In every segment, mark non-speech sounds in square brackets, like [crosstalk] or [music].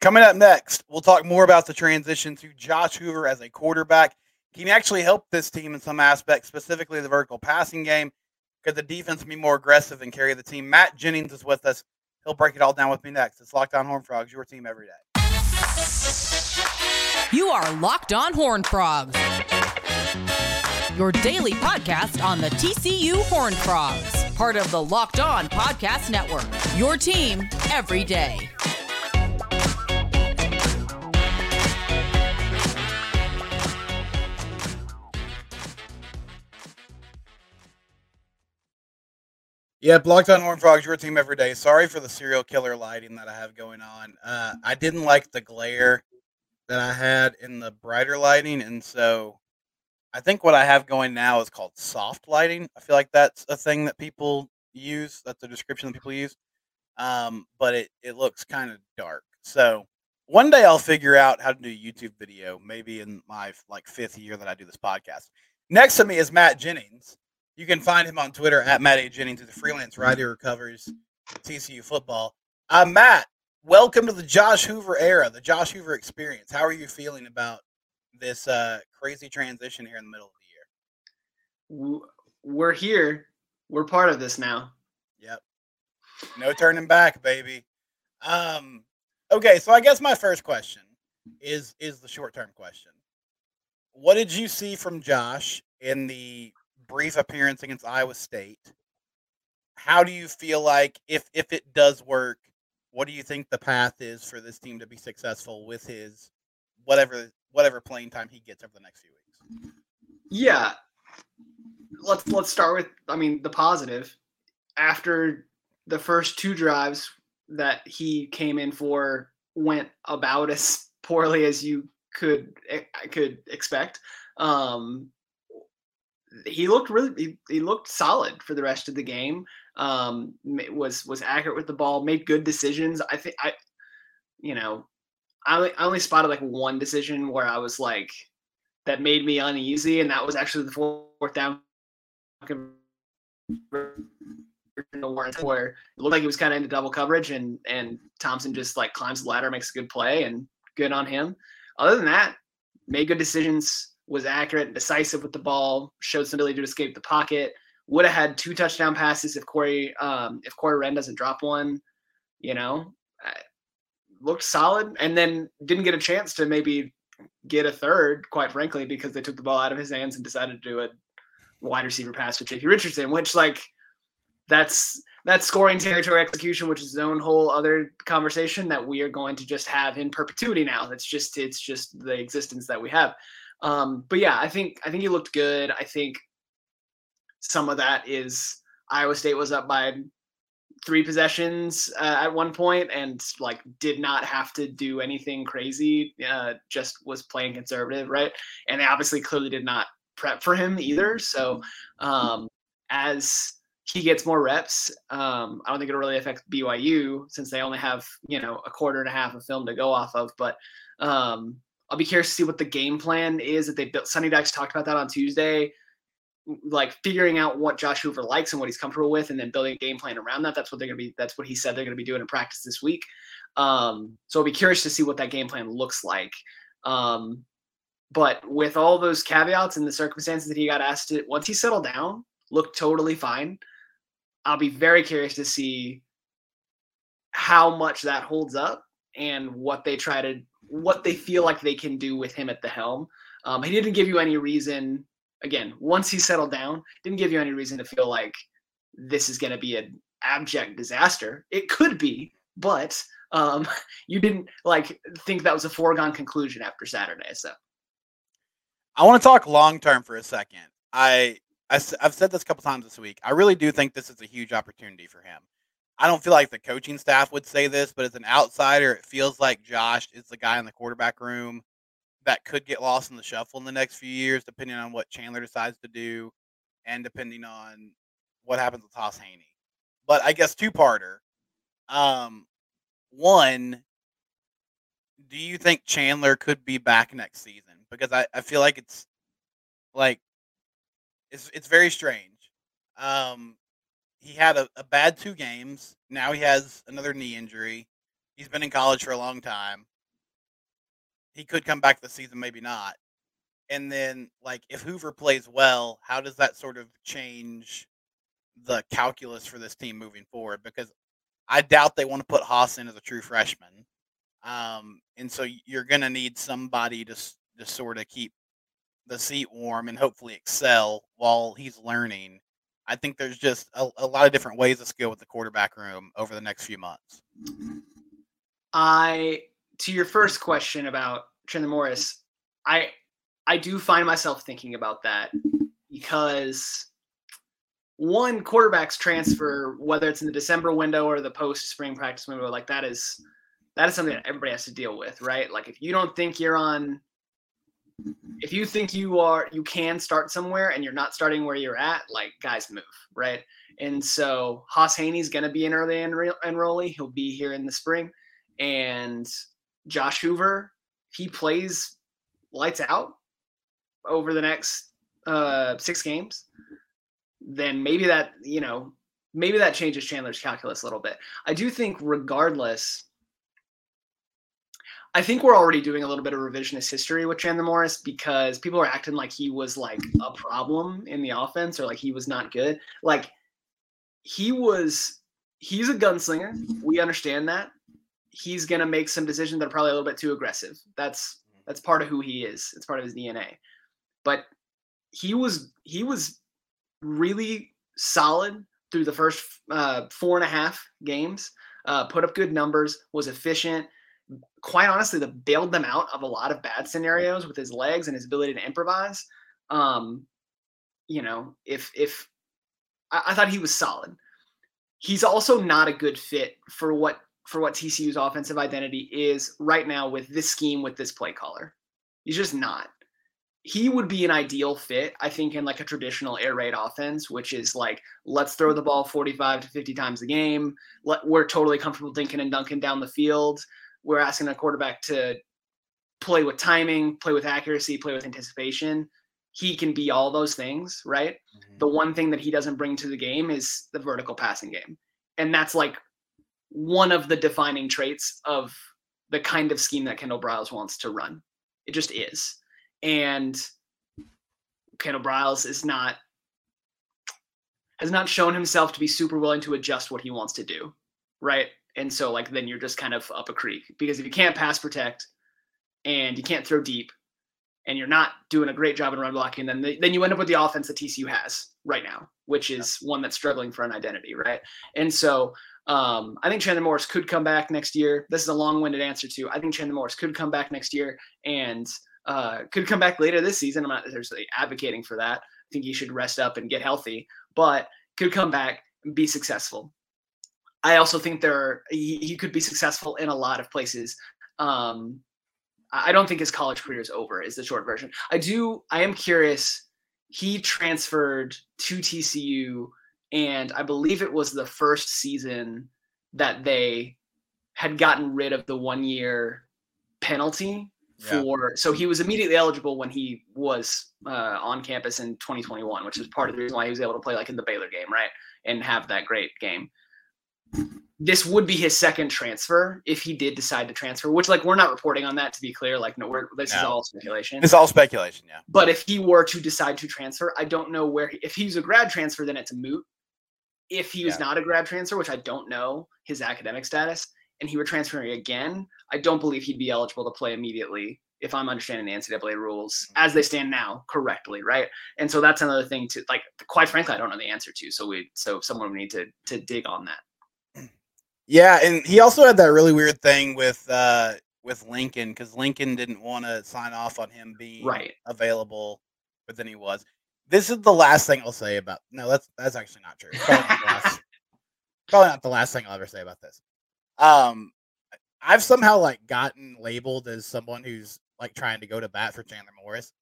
Coming up next, we'll talk more about the transition to Josh Hoover as a quarterback. Can he actually help this team in some aspects, specifically the vertical passing game? Could the defense be more aggressive and carry the team? Matt Jennings is with us. He'll break it all down with me next. It's Locked On Horned Frogs, your team every day. You are Locked On Horned Frogs, your daily podcast on the TCU Horned Frogs, part of the Locked On Podcast Network. Your team every day. Yeah, blocked On Horned Frogs, your team every day. Sorry for the serial killer lighting that I have going on. Uh, I didn't like the glare that I had in the brighter lighting, and so I think what I have going now is called soft lighting. I feel like that's a thing that people use. That's a description that people use. Um, but it it looks kind of dark. So one day I'll figure out how to do a YouTube video, maybe in my like fifth year that I do this podcast. Next to me is Matt Jennings. You can find him on Twitter at Matt A. Jennings, the freelance writer who covers TCU football. Uh, Matt, welcome to the Josh Hoover era, the Josh Hoover experience. How are you feeling about this uh, crazy transition here in the middle of the year? We're here. We're part of this now. Yep. No turning back, baby. Um, okay, so I guess my first question is is the short term question. What did you see from Josh in the brief appearance against Iowa State. How do you feel like if if it does work, what do you think the path is for this team to be successful with his whatever whatever playing time he gets over the next few weeks? Yeah. Let's let's start with I mean the positive. After the first two drives that he came in for went about [laughs] as poorly as you could eh, could expect. Um, he looked really he, he, looked solid for the rest of the game. Um, was was accurate with the ball, made good decisions. I think I, you know, I only, I only spotted like one decision where I was like that made me uneasy, and that was actually the fourth down where it looked like he was kind of into double coverage, and and Thompson just like climbs the ladder, makes a good play, and good on him. Other than that, made good decisions was accurate and decisive with the ball, showed some ability to escape the pocket. Would have had two touchdown passes if Corey um, if Corey Wren doesn't drop one. You know, looked solid, and then didn't get a chance to maybe get a third, quite frankly, because they took the ball out of his hands and decided to do a wide receiver pass to J.P. Richardson, which like that's that's scoring territory execution, which is its own whole other conversation that we are going to just have in perpetuity now. That's just it's just the existence that we have. Um, but yeah, I think I think he looked good. I think some of that is Iowa State was up by three possessions uh, at one point and like did not have to do anything crazy. Uh, just was playing conservative, right? And they obviously clearly did not prep for him either. So um, as he gets more reps, um, I don't think it'll really affect BYU since they only have you know a quarter and a half of film to go off of. But um, I'll be curious to see what the game plan is that they built. Sonny Dykes talked about that on Tuesday, like figuring out what Josh Hoover likes and what he's comfortable with, and then building a game plan around that. That's what they're gonna be. That's what he said they're gonna be doing in practice this week. Um, so I'll be curious to see what that game plan looks like. Um, but with all those caveats and the circumstances that he got asked to, once he settled down, looked totally fine. I'll be very curious to see how much that holds up and what they try to what they feel like they can do with him at the helm. Um, he didn't give you any reason. Again, once he settled down, didn't give you any reason to feel like this is going to be an abject disaster. It could be, but um, [laughs] you didn't like think that was a foregone conclusion after Saturday. So, I want to talk long term for a second. I, I I've said this a couple times this week. I really do think this is a huge opportunity for him. I don't feel like the coaching staff would say this, but as an outsider, it feels like Josh is the guy in the quarterback room that could get lost in the shuffle in the next few years, depending on what Chandler decides to do and depending on what happens with Hauss Hejny. But I guess two parter. Um, one, do you think Chandler could be back next season? Because I, I feel like it's like it's it's very strange. Um, he had a, a bad two games. Now he has another knee injury. He's been in college for a long time. He could come back this season, maybe not. And then, like, if Hoover plays well, how does that sort of change the calculus for this team moving forward? Because I doubt they want to put Hauss in as a true freshman. Um, and so you're going to need somebody to to sort of keep the seat warm and hopefully excel while he's learning. I think there's just a, a lot of different ways to skill with the quarterback room over the next few months. I to your first question about Chandler Morris, I I do find myself thinking about that because one quarterbacks transfer, whether it's in the December window or the post spring practice window, like that is that is something that everybody has to deal with, right? Like if you don't think you're on if you think you are you can start somewhere and you're not starting where you're at, like guys move, right? And so Hauss Hejny's going to be an early enro- enrollee. He'll be here in the spring, and Josh Hoover, he plays lights out over the next uh, six games. Then maybe that you know maybe that changes Chandler's calculus a little bit. I do think regardless I think we're already doing a little bit of revisionist history with Chandler Morris because people are acting like he was like a problem in the offense or like he was not good. Like he was he's a gunslinger. We understand that. He's gonna make some decisions that are probably a little bit too aggressive. That's that's part of who he is. It's part of his DNA. But he was he was really solid through the first uh, four and a half games. Uh, put up good numbers. Was efficient quite honestly, that bailed them out of a lot of bad scenarios with his legs and his ability to improvise. Um, you know, if if I, I thought he was solid, he's also not a good fit for what for what TCU's offensive identity is right now with this scheme with this play caller. He's just not. He would be an ideal fit, I think, in like a traditional air raid offense, which is like let's throw the ball 45 to 50 times a game. Let, we're totally comfortable dinking and dunking down the field we're asking a quarterback to play with timing, play with accuracy, play with anticipation. He can be all those things, right? Mm-hmm. The one thing that he doesn't bring to the game is the vertical passing game. And that's like one of the defining traits of the kind of scheme that Kendall Briles wants to run. It just is. And Kendall Briles is not has not shown himself to be super willing to adjust what he wants to do, right? And so like then you're just kind of up a creek because if you can't pass protect and you can't throw deep and you're not doing a great job in run blocking, then then you end up with the offense that TCU has right now, which is one that's struggling for an identity, right? And so um, I think Chandler Morris could come back next year. This is a long-winded answer to. I think Chandler Morris could come back next year and uh, could come back later this season. I'm not necessarily advocating for that. I think he should rest up and get healthy, but could come back and be successful. I also think there he, he could be successful in a lot of places. Um, I don't think his college career is over. Is the short version. I do. I am curious. He transferred to TCU, and I believe it was the first season that they had gotten rid of the one year penalty yeah. for. So he was immediately eligible when he was uh, on campus in 2021, which is part of the reason why he was able to play like in the Baylor game, right, and have that great game this would be his second transfer if he did decide to transfer which like we're not reporting on that to be clear. Like no we're this no. is all speculation. It's all speculation yeah. But if he were to decide to transfer i don't know where he, if he's a grad transfer then it's a moot. If he was yeah. not a grad transfer which i don't know his academic status and he were transferring again i don't believe he'd be eligible to play immediately if i'm understanding the ncaa rules as they stand now correctly right? And so that's another thing to like quite frankly i don't know the answer to so we so someone would need to to dig on that yeah, and he also had that really weird thing with uh with Lincoln because Lincoln didn't want to sign off on him being right. available, but then he was. This is the last thing I'll say about. No, that's that's actually not true. Probably not, last, [laughs] probably not the last thing I'll ever say about this. Um, I've somehow like gotten labeled as someone who's like trying to go to bat for Chandler Morris.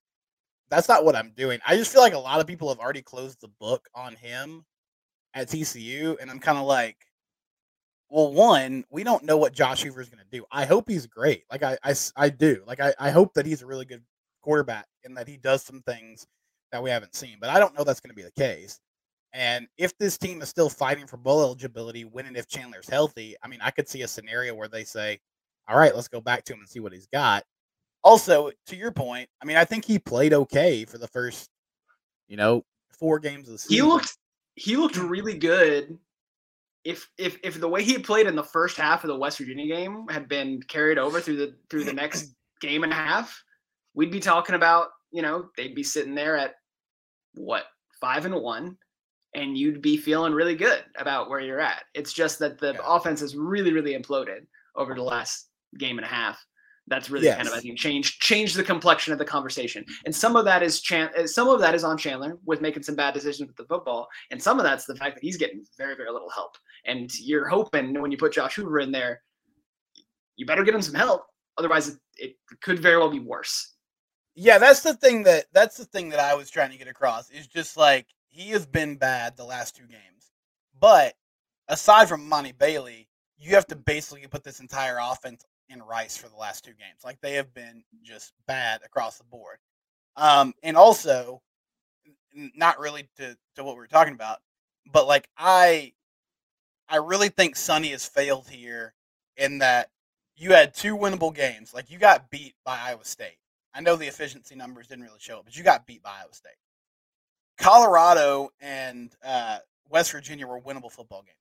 That's not what I'm doing. I just feel like a lot of people have already closed the book on him at TCU, and I'm kind of like well, one, we don't know what Josh Hoover is going to do. I hope he's great. Like I, I, I do. Like I, I hope that he's a really good quarterback and that he does some things that we haven't seen. But I don't know that's going to be the case. And if this team is still fighting for bowl eligibility, when and if Chandler's healthy, I mean, I could see a scenario where they say, all right, let's go back to him and see what he's got. Also, to your point, I mean, I think he played okay for the first, you know, four games of the season. He looked he looked really good. If if if the way he played in the first half of the West Virginia game had been carried over through the through the next game and a half, we'd be talking about, you know, they'd be sitting there at what, five and one, and you'd be feeling really good about where you're at. It's just that the Yeah. offense has really, really imploded over the last game and a half. That's really kind of I Yes. think changed changed the complexion of the conversation. And some of that is Chan- uh, some of that is on Chandler with making some bad decisions with the football, and some of that's the fact that he's getting very very little help. And you're hoping when you put Josh Hoover in there, you better get him some help. Otherwise, it, it could very well be worse. Yeah, that's the thing that that's the thing that I was trying to get across is just like he has been bad the last two games. But aside from Emani Bailey, you have to basically put this entire offense in Rice for the last two games. Like they have been just bad across the board. Um, and also, not really to to what we were talking about, but like I, I really think Sonny has failed here in that you had two winnable games. Like you got beat by Iowa State. I know the efficiency numbers didn't really show it, but you got beat by Iowa State. Colorado and uh, West Virginia were winnable football games.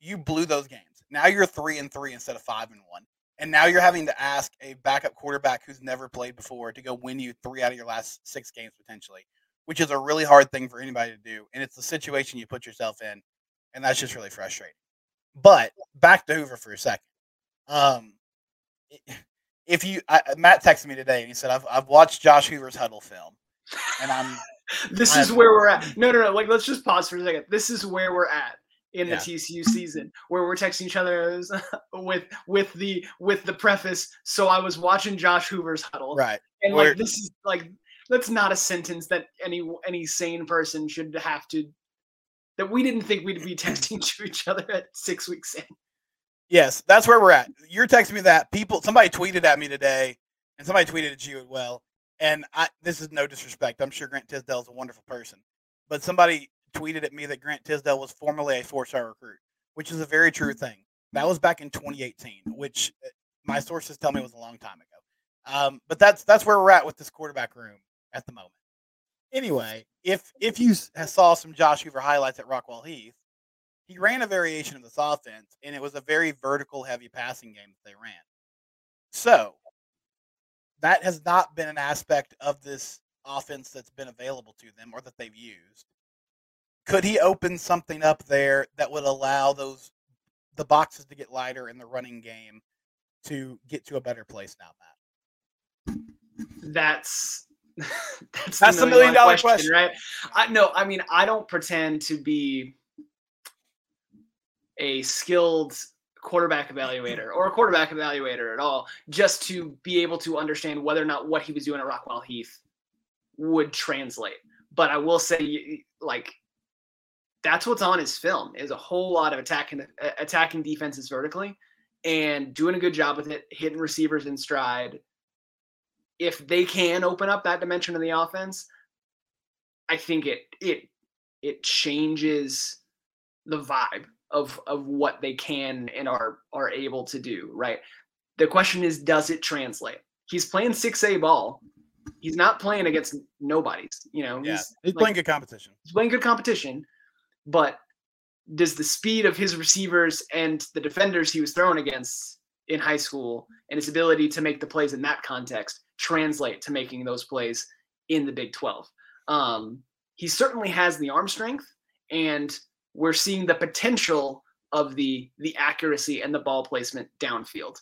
You blew those games. Now you're three and three instead of five and one, and now you're having to ask a backup quarterback who's never played before to go win you three out of your last six games potentially, which is a really hard thing for anybody to do, and it's the situation you put yourself in, and that's just really frustrating. But back to Hoover for a second. Um, if you I, Matt texted me today and he said I've I've watched Josh Hoover's huddle film, and I'm [laughs] This I is where we're at. No, no, no. Like, let's just pause for a second. This is where we're at in Yeah. the TCU season, where we're texting each other [laughs] with with the with the preface. So I was watching Josh Hoover's huddle, right. and where- like this is like that's not a sentence that any any sane person should have to. That we didn't think we'd be [clears throat] texting to each other at six weeks in. Yes, that's where we're at. You're texting me that people somebody tweeted at me today, and somebody tweeted at you as well. And I this is no disrespect. I'm sure Grant Tisdale is a wonderful person, but somebody tweeted at me that Grant Tisdale was formerly a four star recruit, which is a very true thing. That was back in 2018, which uh, my sources tell me was a long time ago. Um, but that's that's where we're at with this quarterback room at the moment. Anyway, if if you saw some Josh Hoover highlights at Rockwall-Heath, he ran a variation of this offense, and it was a very vertical heavy passing game that they ran. So that has not been an aspect of this offense that's been available to them or that they've used. Could he open something up there that would allow those the boxes to get lighter in the running game to get to a better place now, Matt? That's [laughs] that's, That's the million dollar question. right? I no, I mean I don't pretend to be a skilled quarterback evaluator or a quarterback evaluator at all, just to be able to understand whether or not what he was doing at Rockwall-Heath would translate. But I will say, like, that's what's on his film is a whole lot of attacking uh, attacking defenses vertically and doing a good job with it, hitting receivers in stride. If they can open up that dimension of the offense, I think it it it changes the vibe of of what they can and are are able to do, right? The question is does it translate? He's playing 6A ball. He's not playing against nobodies, you know. Yeah, He's, he's like, playing good competition. he's playing good competition, but does the speed of his receivers and the defenders he was thrown against in high school and his ability to make the plays in that context translate to making those plays in the Big 12? Um, he certainly has the arm strength, and we're seeing the potential of the the accuracy and the ball placement downfield.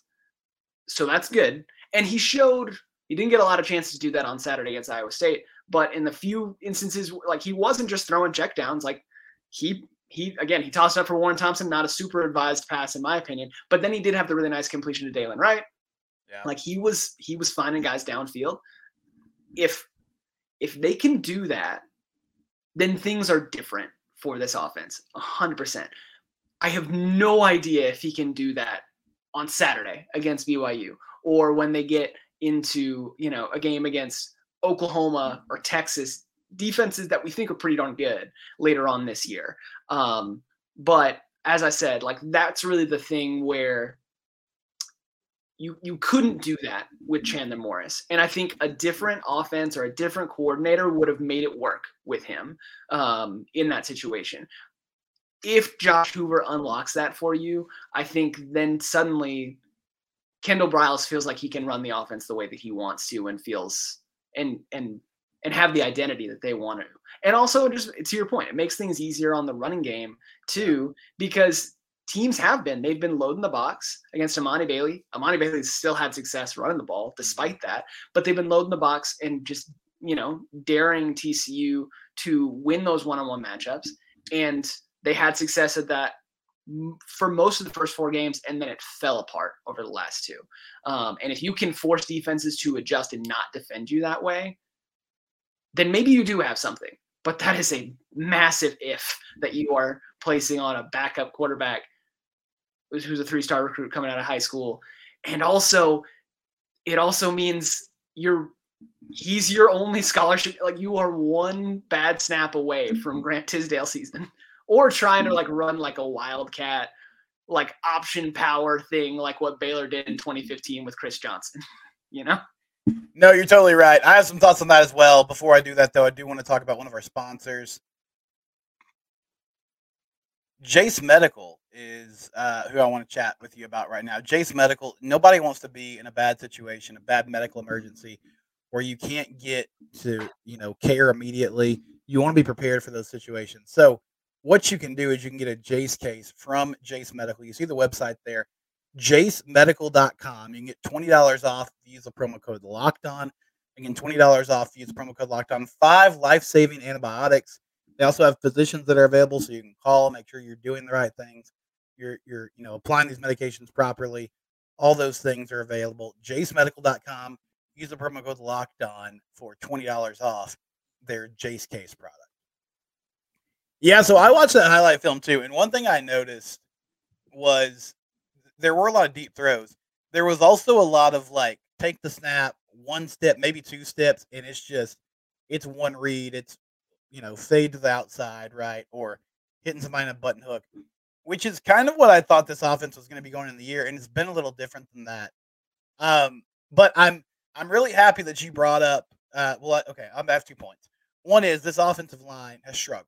So that's good. And he showed he didn't get a lot of chances to do that on Saturday against Iowa State, but in the few instances like he wasn't just throwing checkdowns like he he again he tossed up for Warren Thompson not a super advised pass in my opinion but then he did have the really nice completion to Dylan Wright. Yeah. like he was he was finding guys downfield. If if they can do that then things are different for this offense 100% I have no idea if he can do that on Saturday against BYU or when they get into you know a game against Oklahoma or Texas defenses that we think are pretty darn good later on this year. Um, but as I said, like that's really the thing where you you couldn't do that with Chandler Morris. And I think a different offense or a different coordinator would have made it work with him um, in that situation. If Josh Hoover unlocks that for you, I think then suddenly Kendall Briles feels like he can run the offense the way that he wants to and feels and and and have the identity that they want to. And also just to your point, it makes things easier on the running game too, because teams have been. They've been loading the box against Emani Bailey. Emani Bailey still had success running the ball despite that, but they've been loading the box and just, you know, daring TCU to win those one-on-one matchups. And they had success at that for most of the first four games, and then it fell apart over the last two. Um, and if you can force defenses to adjust and not defend you that way, then maybe you do have something. But that is a massive if that you are placing on a backup quarterback who's a three-star recruit coming out of high school, and also it also means you're he's your only scholarship. Like you are one bad snap away mm-hmm. from Grant Tisdale season, [laughs] or trying to like run like a wildcat, like option power thing, like what Baylor did in 2015 with Chris Johnson. [laughs] You know. No, you're totally right. I have some thoughts on that as well. Before I do that, though, I do want to talk about one of our sponsors. Jase Medical is uh, who I want to chat with you about right now. Jase Medical. Nobody wants to be in a bad situation, a bad medical emergency, where you can't get to you know care immediately. You want to be prepared for those situations. So what you can do is you can get a Jase case from Jase Medical. You see the website there, jasemedical.com. You can get $20 off use the promo code locked on. Again, $20 off use the promo code locked on. Five life saving antibiotics. They also have physicians that are available so you can call, make sure you're doing the right things. You're, you're, you know, applying these medications properly. All those things are available. jasemedical.com. Use the promo code locked on for $20 off their Jase case product. Yeah, so I watched that highlight film too, and one thing I noticed was there were a lot of deep throws. There was also a lot of like take the snap, one step, maybe two steps, and it's just it's one read. It's you know fade to the outside, right, or hitting somebody in a button hook, which is kind of what I thought this offense was going to be going in the year, and it's been a little different than that. Um, but I'm I'm really happy that you brought up. Uh, well, okay, I'm have two points. One is this offensive line has struggled,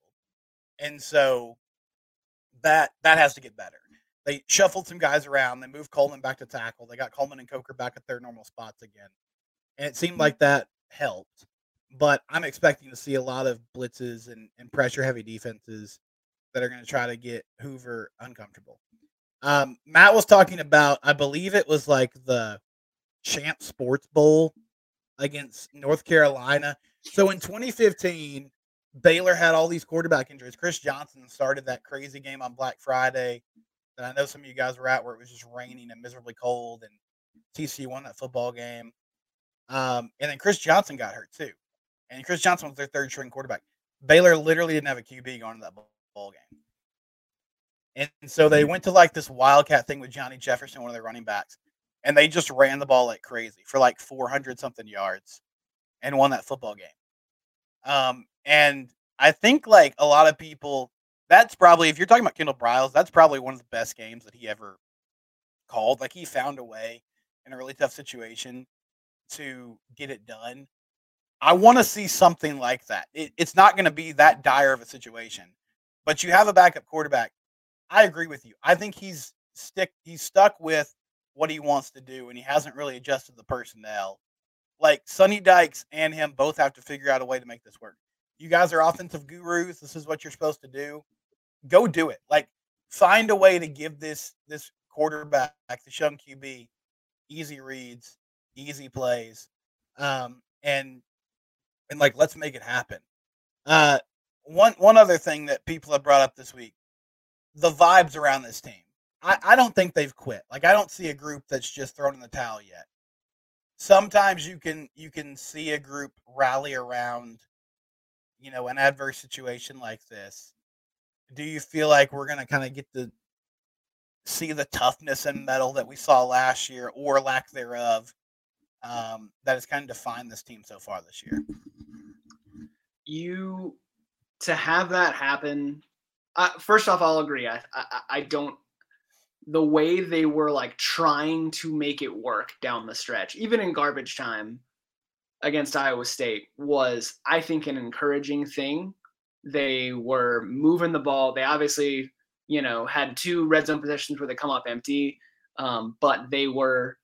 and so that that has to get better. They shuffled some guys around. They moved Coleman back to tackle. They got Coleman and Coker back at their normal spots again. And it seemed like that helped. But I'm expecting to see a lot of blitzes and, and pressure heavy defenses that are going to try to get Hoover uncomfortable. Um, Matt was talking about, I believe it was like the Champ Sports Bowl against North Carolina. So in 2015, Baylor had all these quarterback injuries. Chris Johnson started that crazy game on Black Friday that I know some of you guys were at where it was just raining and miserably cold, and TCU won that football game. Um, and then Chris Johnson got hurt too, and Chris Johnson was their third string quarterback. Baylor literally didn't have a QB going to that ball game, and so they went to like this wildcat thing with Johnny Jefferson, one of their running backs, and they just ran the ball like crazy for like 400 something yards, and won that football game. Um, and I think like a lot of people that's probably if you're talking about Kendall Briles, that's probably one of the best games that he ever called. Like he found a way in a really tough situation to get it done. I want to see something like that. It, it's not going to be that dire of a situation, but you have a backup quarterback. I agree with you. I think he's stick he's stuck with what he wants to do, and he hasn't really adjusted the personnel. Like Sonny Dykes and him both have to figure out a way to make this work. You guys are offensive gurus. This is what you're supposed to do go do it. Like find a way to give this this quarterback, the young QB, easy reads, easy plays, um, and and like let's make it happen. Uh, one one other thing that people have brought up this week, the vibes around this team. I, I don't think they've quit. Like I don't see a group that's just thrown in the towel yet. Sometimes you can you can see a group rally around, you know, an adverse situation like this do you feel like we're going to kind of get to see the toughness and mettle that we saw last year or lack thereof um, that has kind of defined this team so far this year? you to have that happen. Uh, first off, I'll agree. I, I I don't the way they were like trying to make it work down the stretch, even in garbage time against Iowa State, was I think an encouraging thing. They were moving the ball. They obviously, you know, had two red zone possessions where they come up empty, um, but they were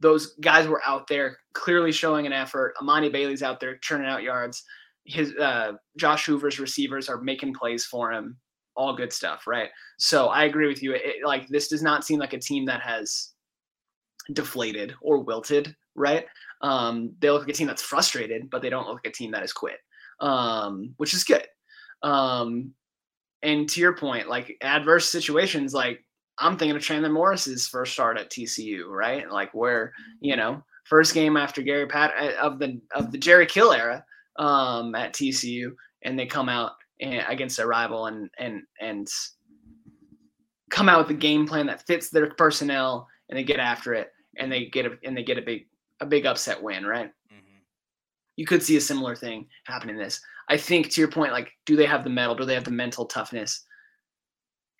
those guys were out there clearly showing an effort. Emani Bailey's out there churning out yards. His uh, Josh Hoover's receivers are making plays for him. All good stuff, right? So I agree with you. It, like this does not seem like a team that has deflated or wilted, right? Um, they look like a team that's frustrated, but they don't look like a team that has quit, um, which is good. Um, and to your point, like adverse situations, like I'm thinking of Chandler Morris's first start at TCU, right? Like where you know first game after Gary Pat uh, of the of the Jerry Kill era um, at TCU, and they come out and, against a rival and and and come out with a game plan that fits their personnel, and they get after it, and they get a and they get a big a big upset win, right? Mm-hmm. You could see a similar thing happen in this. I think to your point, like, do they have the mettle? Do they have the mental toughness?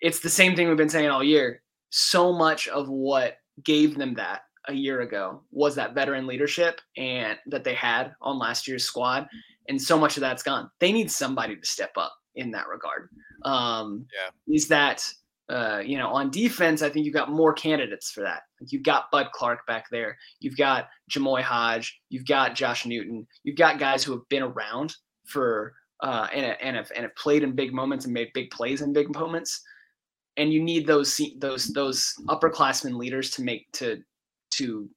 it's the same thing we've been saying all year. So much of what gave them that a year ago was that veteran leadership and that they had on last year's squad, and so much of that's gone. They need somebody to step up in that regard. Um, yeah, is that uh, you know on defense? I think you've got more candidates for that. You've got Bud Clark back there. You've got Jamoi Hodge. You've got Josh Newton. You've got guys who have been around for uh, and, and have and have played in big moments and made big plays in big moments. And you need those those those upperclassmen leaders to make to to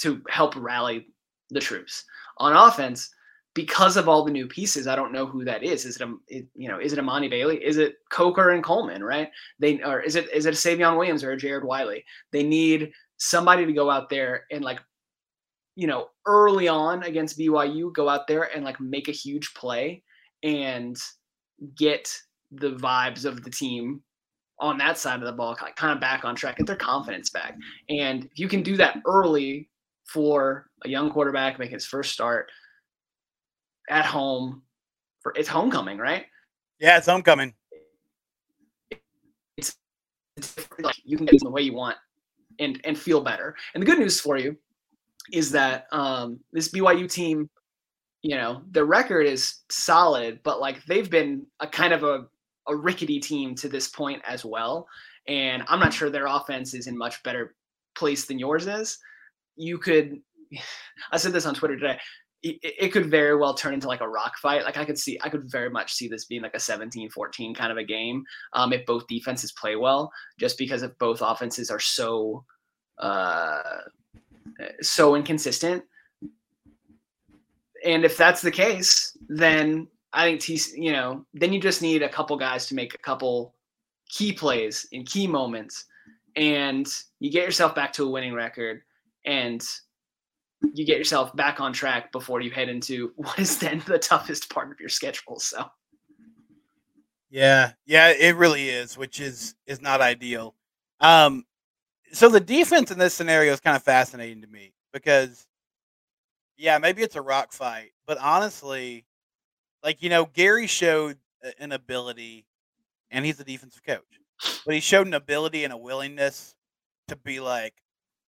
to help rally the troops. On offense because of all the new pieces i don't know who that is. Is it a it, you know is it Emani Bailey? Is it coker and coleman right? They or is it is it a savion williams or a jared wiley? They need somebody to go out there and like you know early on against byu go out there and like make a huge play and get the vibes of the team on that side of the ball, kind of back on track, get their confidence back. And if you can do that early for a young quarterback making his first start at home, for it's homecoming, right? Yeah, it's homecoming. It's, it's like you can get it the way you want and and feel better. And the good news for you is that um, this BYU team, you know, the record is solid, but like they've been a kind of a a rickety team to this point as well. And I'm not sure their offense is in much better place than yours is. You could, [sighs] I said this on Twitter today. It, it could very well turn into like a rock fight. Like I could see, I could very much see this being like a 17-14 kind of a game um, if both defenses play well, just because if both offenses are so, uh, so inconsistent. And if that's the case, then I think T, you know, then you just need a couple guys to make a couple key plays in key moments, and you get yourself back to a winning record, and you get yourself back on track before you head into [laughs] what is then the toughest part of your schedule. So, yeah, yeah, it really is, which is is not ideal. Um, so the defense in this scenario is kind of fascinating to me because, yeah, maybe it's a rock fight, but honestly like, you know, Gary showed an ability, and he's a defensive coach, but he showed an ability and a willingness to be like,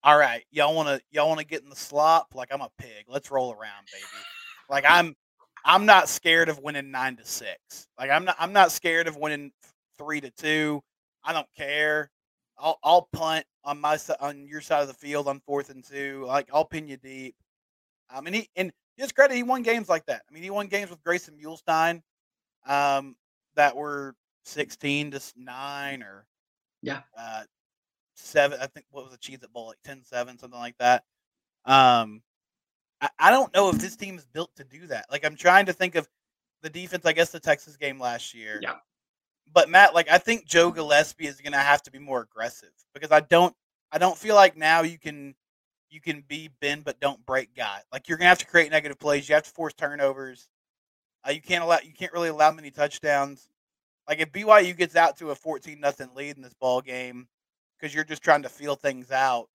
all right, y'all want to y'all want to get in the slop? Like I'm a pig. Let's roll around, baby. Like I'm I'm not scared of winning nine to six. Like I'm not I'm not scared of winning three to two. I don't care. I'll I'll punt on my on your side of the field on fourth and two. Like I'll pin you deep. I mean, he and his credit, he won games like that. I mean, he won games with Grayson Muehlstein um, that were 16 to 9 or yeah, uh, 7. I think what was the Cheez It Bowl, like 10 7, something like that. Um, I, I don't know if this team is built to do that. Like, I'm trying to think of the defense, I guess the Texas game last year. Yeah. But Matt, like I think Joe Gillespie is going to have to be more aggressive because I don't, I don't feel like now you can you can be bend but don't break guy. Like you're gonna have to create negative plays. You have to force turnovers. Uh, you can't allow. You can't really allow many touchdowns. Like if BYU gets out to a 14 nothing lead in this ball game because you're just trying to feel things out,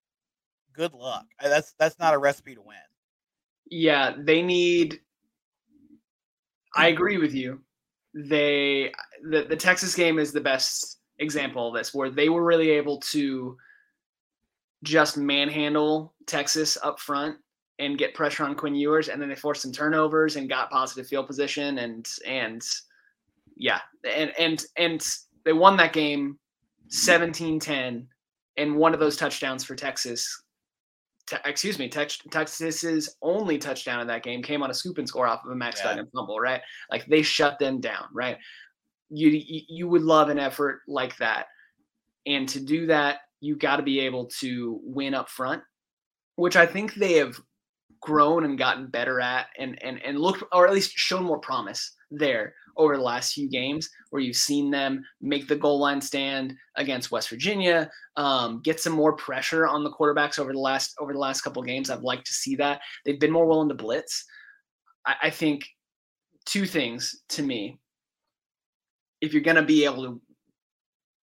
good luck. That's that's not a recipe to win. Yeah, they need. I agree with you. They the, the Texas game is the best example of this, where they were really able to just manhandle Texas up front and get pressure on Quinn Ewers, and then they forced some turnovers and got positive field position, and and yeah, and and and they won that game 17-10, and one of those touchdowns for Texas. Te- excuse me, Tex- Texas's only touchdown in that game came on a scoop and score off of a Max Yeah. Duggan fumble, right? Like they shut them down, right? You you you would love an effort like that, and to do that, you got to be able to win up front, which I think they have grown and gotten better at and and and looked or at least shown more promise there over the last few games where you've seen them make the goal line stand against West Virginia, um, get some more pressure on the quarterbacks over the last over the last couple games. I'd like to see that. They've been more willing to blitz. I, I think two things to me. If you're gonna be able to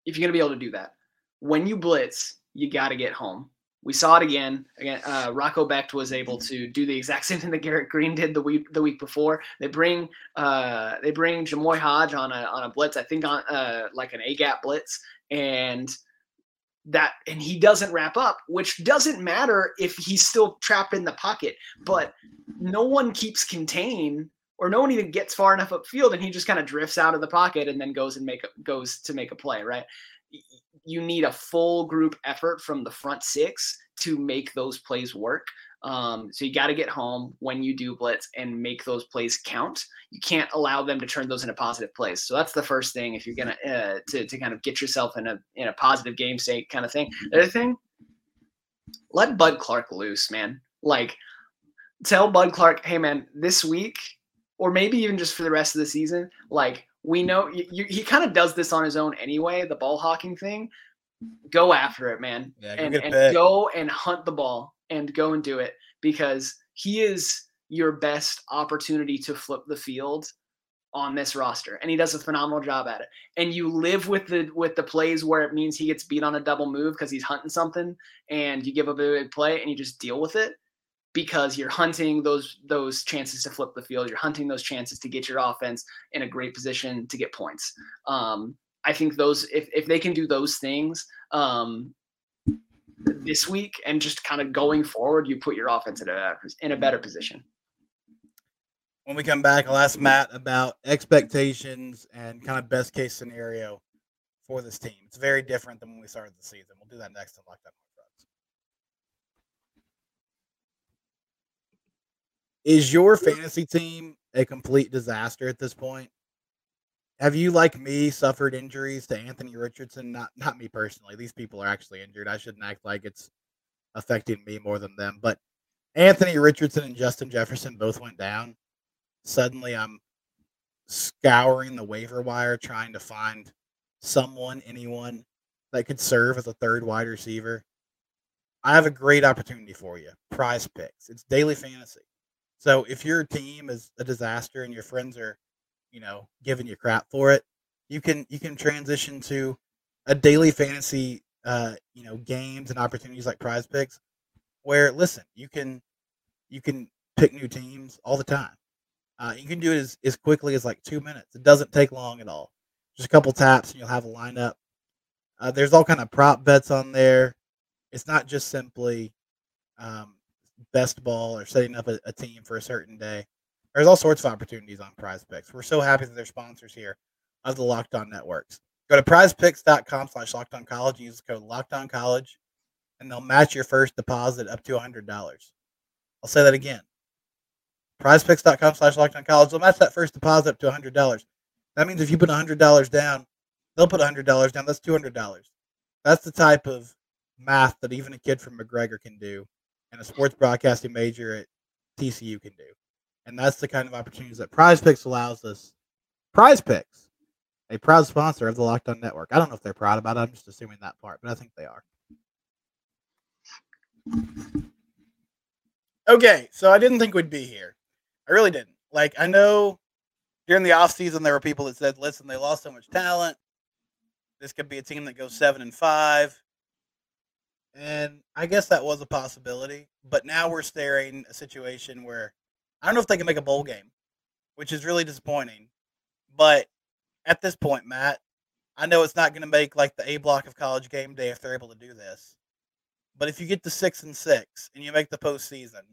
if you're gonna be able to do that, when you blitz, you gotta get home. We saw it again. Again, uh, Rocco Becht was able to do the exact [laughs] same thing that Garrett Greene did the week the week before. They bring uh, they bring Jamoi Hodge on a on a blitz. I think on uh, like an A gap blitz, and that and he doesn't wrap up, which doesn't matter if he's still trapped in the pocket. But no one keeps contain, or no one even gets far enough upfield, and he just kind of drifts out of the pocket and then goes and make goes to make a play. Right? You need a full group effort from the front six to make those plays work. Um, so you got to get home when you do blitz and make those plays count. You can't allow them to turn those into positive plays. So that's the first thing if you're gonna uh, to to kind of get yourself in a in a positive game state kind of thing. The other thing, let Bud Clark loose, man. Like tell Bud Clark, hey man, this week or maybe even just for the rest of the season, like we know you, you, he kind of does this on his own anyway, the ball hawking thing. Go after it, man. Yeah, and, and go and hunt the ball and go and do it because he is your best opportunity to flip the field on this roster and he does a phenomenal job at it and you live with the with the plays where it means he gets beat on a double move because he's hunting something and you give up a big play and you just deal with it because you're hunting those those chances to flip the field you're hunting those chances to get your offense in a great position to get points um, i think those if, if they can do those things um, this week and just kind of going forward you put your offense in a in a better position When we come back, I'll ask Matt about expectations and kind of best case scenario for this team. It's very different than when we started the season. We'll do that next on Lockdown Frogs. Is your fantasy team a complete disaster at this point? Have you, like me, suffered injuries to Anthony Richardson? Not not me personally. These people are actually injured. I shouldn't act like it's affecting me more than them. But Anthony Richardson and Justin Jefferson both went down suddenly I'm scouring the waiver wire trying to find someone, anyone that could serve as a third wide receiver. I have a great opportunity for you. Prize picks. It's daily fantasy. So if your team is a disaster and your friends are, you know, giving you crap for it, you can you can transition to a daily fantasy uh, you know, games and opportunities like prize picks where listen, you can you can pick new teams all the time. Uh, you can do it as, as quickly as like two minutes. It doesn't take long at all. Just a couple taps and you'll have a lineup. Uh, there's all kind of prop bets on there. It's not just simply um, best ball or setting up a, a team for a certain day. There's all sorts of opportunities on Prize Picks. We're so happy that they're sponsors here of the Locked On Networks. Go to prizepicks.com slash locked on college. Use the code locked on college, and they'll match your first deposit up to $100. I'll say that again prizepicks.com slash locked on college. They'll match that first deposit up to $100. That means if you put $100 down, they'll put $100 down. That's $200. That's the type of math that even a kid from McGregor can do and a sports broadcasting major at TCU can do. And that's the kind of opportunities that Prize Picks allows us. Prize Picks, a proud sponsor of the Locked On Network. I don't know if they're proud about it. I'm just assuming that part, but I think they are. Okay, so I didn't think we'd be here. I really didn't. Like, I know during the offseason there were people that said, listen, they lost so much talent. This could be a team that goes seven and five. And I guess that was a possibility. But now we're staring a situation where I don't know if they can make a bowl game. which is really disappointing. But at this point, Matt, I know it's not going to make like the A block of college game day if they're able to do this. But if you get to six and six and you make the postseason,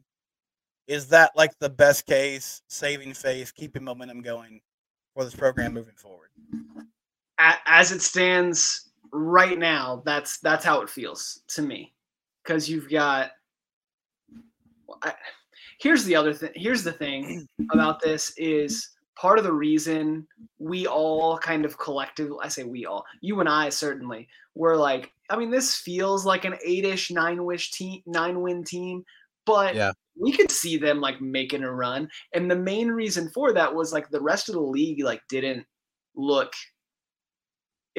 is that like the best case, saving face, keeping momentum going for this program moving forward? As it stands right now, that's that's how it feels to me, because you've got. I, here's the other thing. Here's the thing about this is part of the reason we all kind of collective i say we all you and i certainly were like i mean this feels like an eight-ish nine-wish team nine win team but yeah. we could see them like making a run and the main reason for that was like the rest of the league like didn't look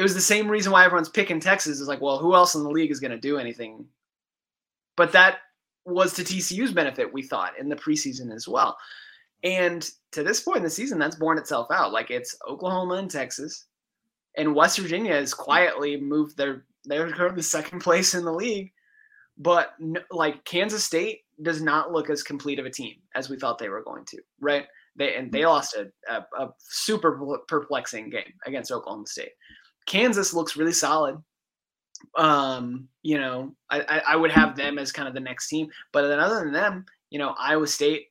it was the same reason why everyone's picking texas is like well who else in the league is going to do anything but that was to tcu's benefit we thought in the preseason as well and to this point in the season, that's borne itself out. Like it's Oklahoma and Texas, and West Virginia has quietly moved their they're currently second [laughs] place in the league, but like Kansas State does not look as complete of a team as we thought they were going to. Right? They and they mm-hmm. lost a, a, a super perplexing game against Oklahoma State. Kansas looks really solid. Um, you know, I, I would have them as kind of the next team, but then other than them, you know, Iowa State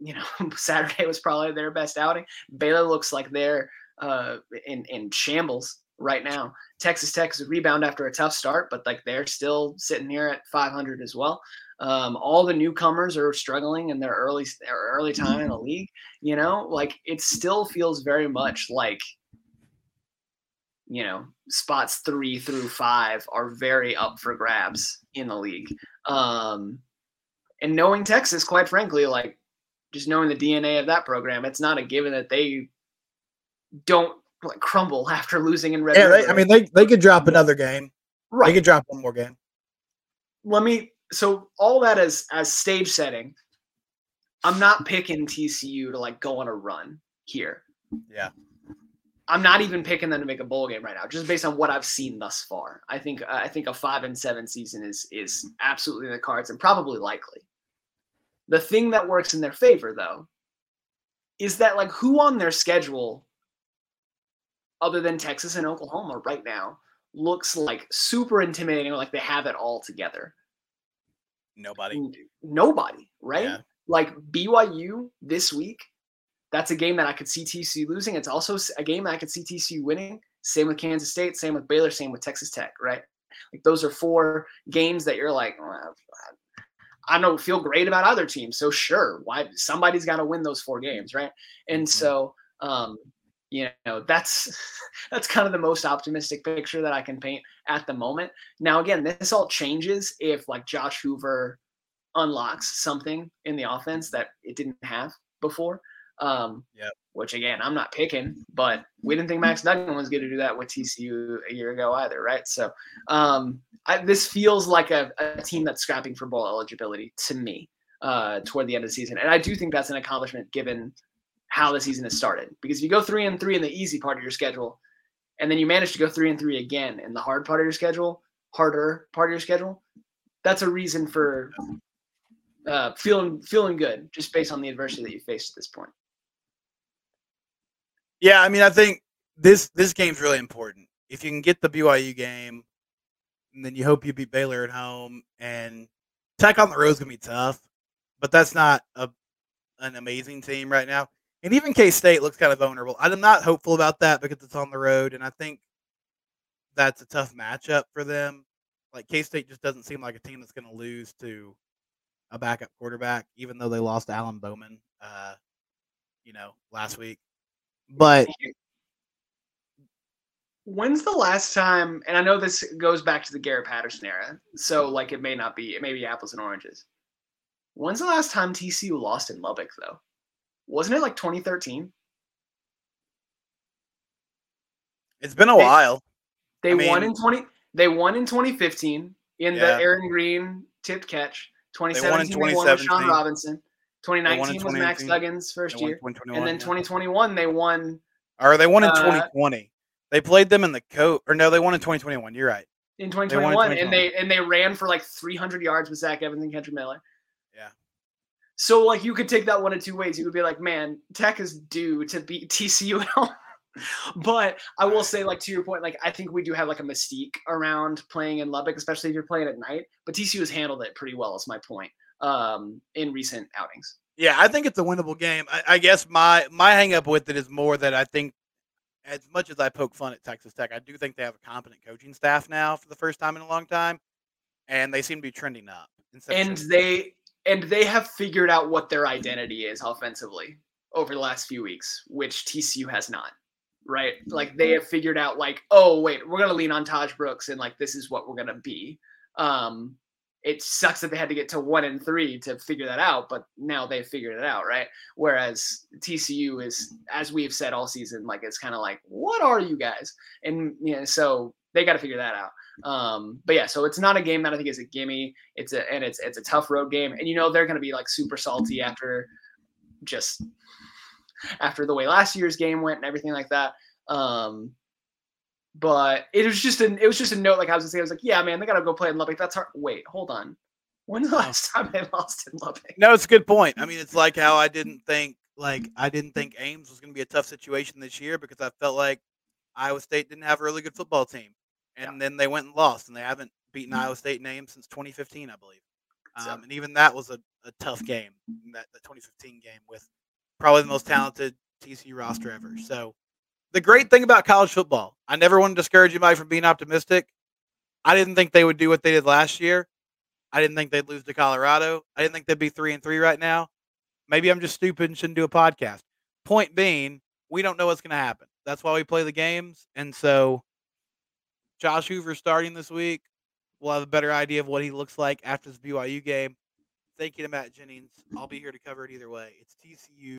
[laughs] you know, Saturday was probably their best outing. Baylor looks like they're uh, in in shambles right now. Texas Tech is a rebound after a tough start, but like they're still sitting here at 500 as well. Um, all the newcomers are struggling in their early their early time in the league. You know, like it still feels very much like you know spots three through five are very up for grabs in the league. Um, and knowing Texas, quite frankly, like just knowing the DNA of that program, it's not a given that they don't like crumble [laughs] after losing in Red. Yeah, they, I mean they they could drop another game. Right. They could drop one more game. Let me so all that as as stage setting. I'm not picking TCU to like go on a run here. Yeah. I'm not even picking them to make a bowl game right now, just based on what I've seen thus far. I think I think a five and seven season is is absolutely in the cards and probably likely. The thing that works in their favor, though, is that like who on their schedule, other than Texas and Oklahoma right now, looks like super intimidating or like they have it all together? Nobody. Nobody, right? Yeah. Like BYU this week, that's a game that I could see TCU losing. It's also a game that I could see TCU winning. Same with Kansas State, same with Baylor, same with Texas Tech, right? Like those are four games that you're like, well, I don't feel great about other teams. So sure, why somebody's got to win those four games, right? And mm-hmm. so um, you know that's [laughs] that's kind of the most optimistic picture that I can paint at the moment. Now again, this all changes if like Josh Hoover unlocks something in the offense that it didn't have before. Um, yeah. Which again, I'm not picking, but we didn't think Max Duggan was going to do that with TCU a year ago either, right? So um, I, this feels like a, a, team that's scrapping for bowl eligibility to me uh, toward the end of the season, and I do think that's an accomplishment given how the season has started. Because if you go three and three in the easy part of your schedule, and then you manage to go three and three again in the hard part of your schedule, harder part of your schedule, that's a reason for uh, feeling feeling good just based on the adversity that you faced at this point. Yeah, I mean, I think this this game's really important. If you can get the BYU game, and then you hope you beat Baylor at home, and Tech on the road is gonna be tough, but that's not a an amazing team right now. And even K State looks kind of vulnerable. I'm not hopeful about that because it's on the road, and I think that's a tough matchup for them. Like K State just doesn't seem like a team that's going to lose to a backup quarterback, even though they lost Alan Bowman, uh, you know, last week. But when's the last time? And I know this goes back to the Gary Patterson era, so like it may not be, it may be apples and oranges. When's the last time TCU lost in Lubbock though? Wasn't it like 2013? It's been a they, while. They I mean, won in 20. They won in 2015 in yeah. the Aaron Green tipped catch. 2017 they won, they won with Shawn Robinson. 2019 was Max Duggan's first year, and then 2021 they won. Or they won in uh, 2020. They played them in the coat, or no, they won in 2021. You're right. In 2021, and they and they ran for like 300 yards with Zach Evans and Kendre Miller. Yeah. So like you could take that one of two ways. You could be like, man, Tech is due to beat TCU at home. [laughs] but I will say, like to your point, like I think we do have like a mystique around playing in Lubbock, especially if you're playing at night. But TCU has handled it pretty well. Is my point um, in recent outings. Yeah, I think it's a winnable game. I, I guess my my hang up with it is more that I think as much as I poke fun at Texas Tech, I do think they have a competent coaching staff now for the first time in a long time, and they seem to be trending up. And they and they have figured out what their identity is offensively over the last few weeks, which TCU has not. Right? Like they have figured out like, oh wait, we're gonna lean on Tahj Brooks and like this is what we're gonna be. Um, it sucks that they had to get to one and three to figure that out, but now they've figured it out, right? Whereas TCU is, as we've said all season, like it's kind of like, what are you guys? And you know, so they got to figure that out. Um, but yeah, so it's not a game that I think is a gimme. It's a and it's it's a tough road game, and you know they're going to be like super salty after just after the way last year's game went and everything like that. Um, but it was just an it was just a note. Like I was gonna say, I was like, yeah, man, they gotta go play in Lubbock. That's hard. Wait, hold on. When's the last time they [laughs] lost in Lubbock? No, it's a good point. I mean, it's like how I didn't think like I didn't think Ames was gonna be a tough situation this year because I felt like Iowa State didn't have a really good football team, and yeah. then they went and lost, and they haven't beaten mm-hmm. Iowa State name since 2015, I believe. Um, and even that was a, a tough game, that the 2015 game with probably the most talented TCU roster ever. So the great thing about college football, I never want to discourage anybody from being optimistic. I didn't think they would do what they did last year. I didn't think they'd lose to Colorado. I didn't think they'd be three and three right now. Maybe I'm just stupid and shouldn't do a podcast. Point being, we don't know what's going to happen. That's why we play the games. And so, Josh Hoover starting this week. We'll have a better idea of what he looks like after this BYU game. Thank you to Matt Jennings. I'll be here to cover it either way. It's TCU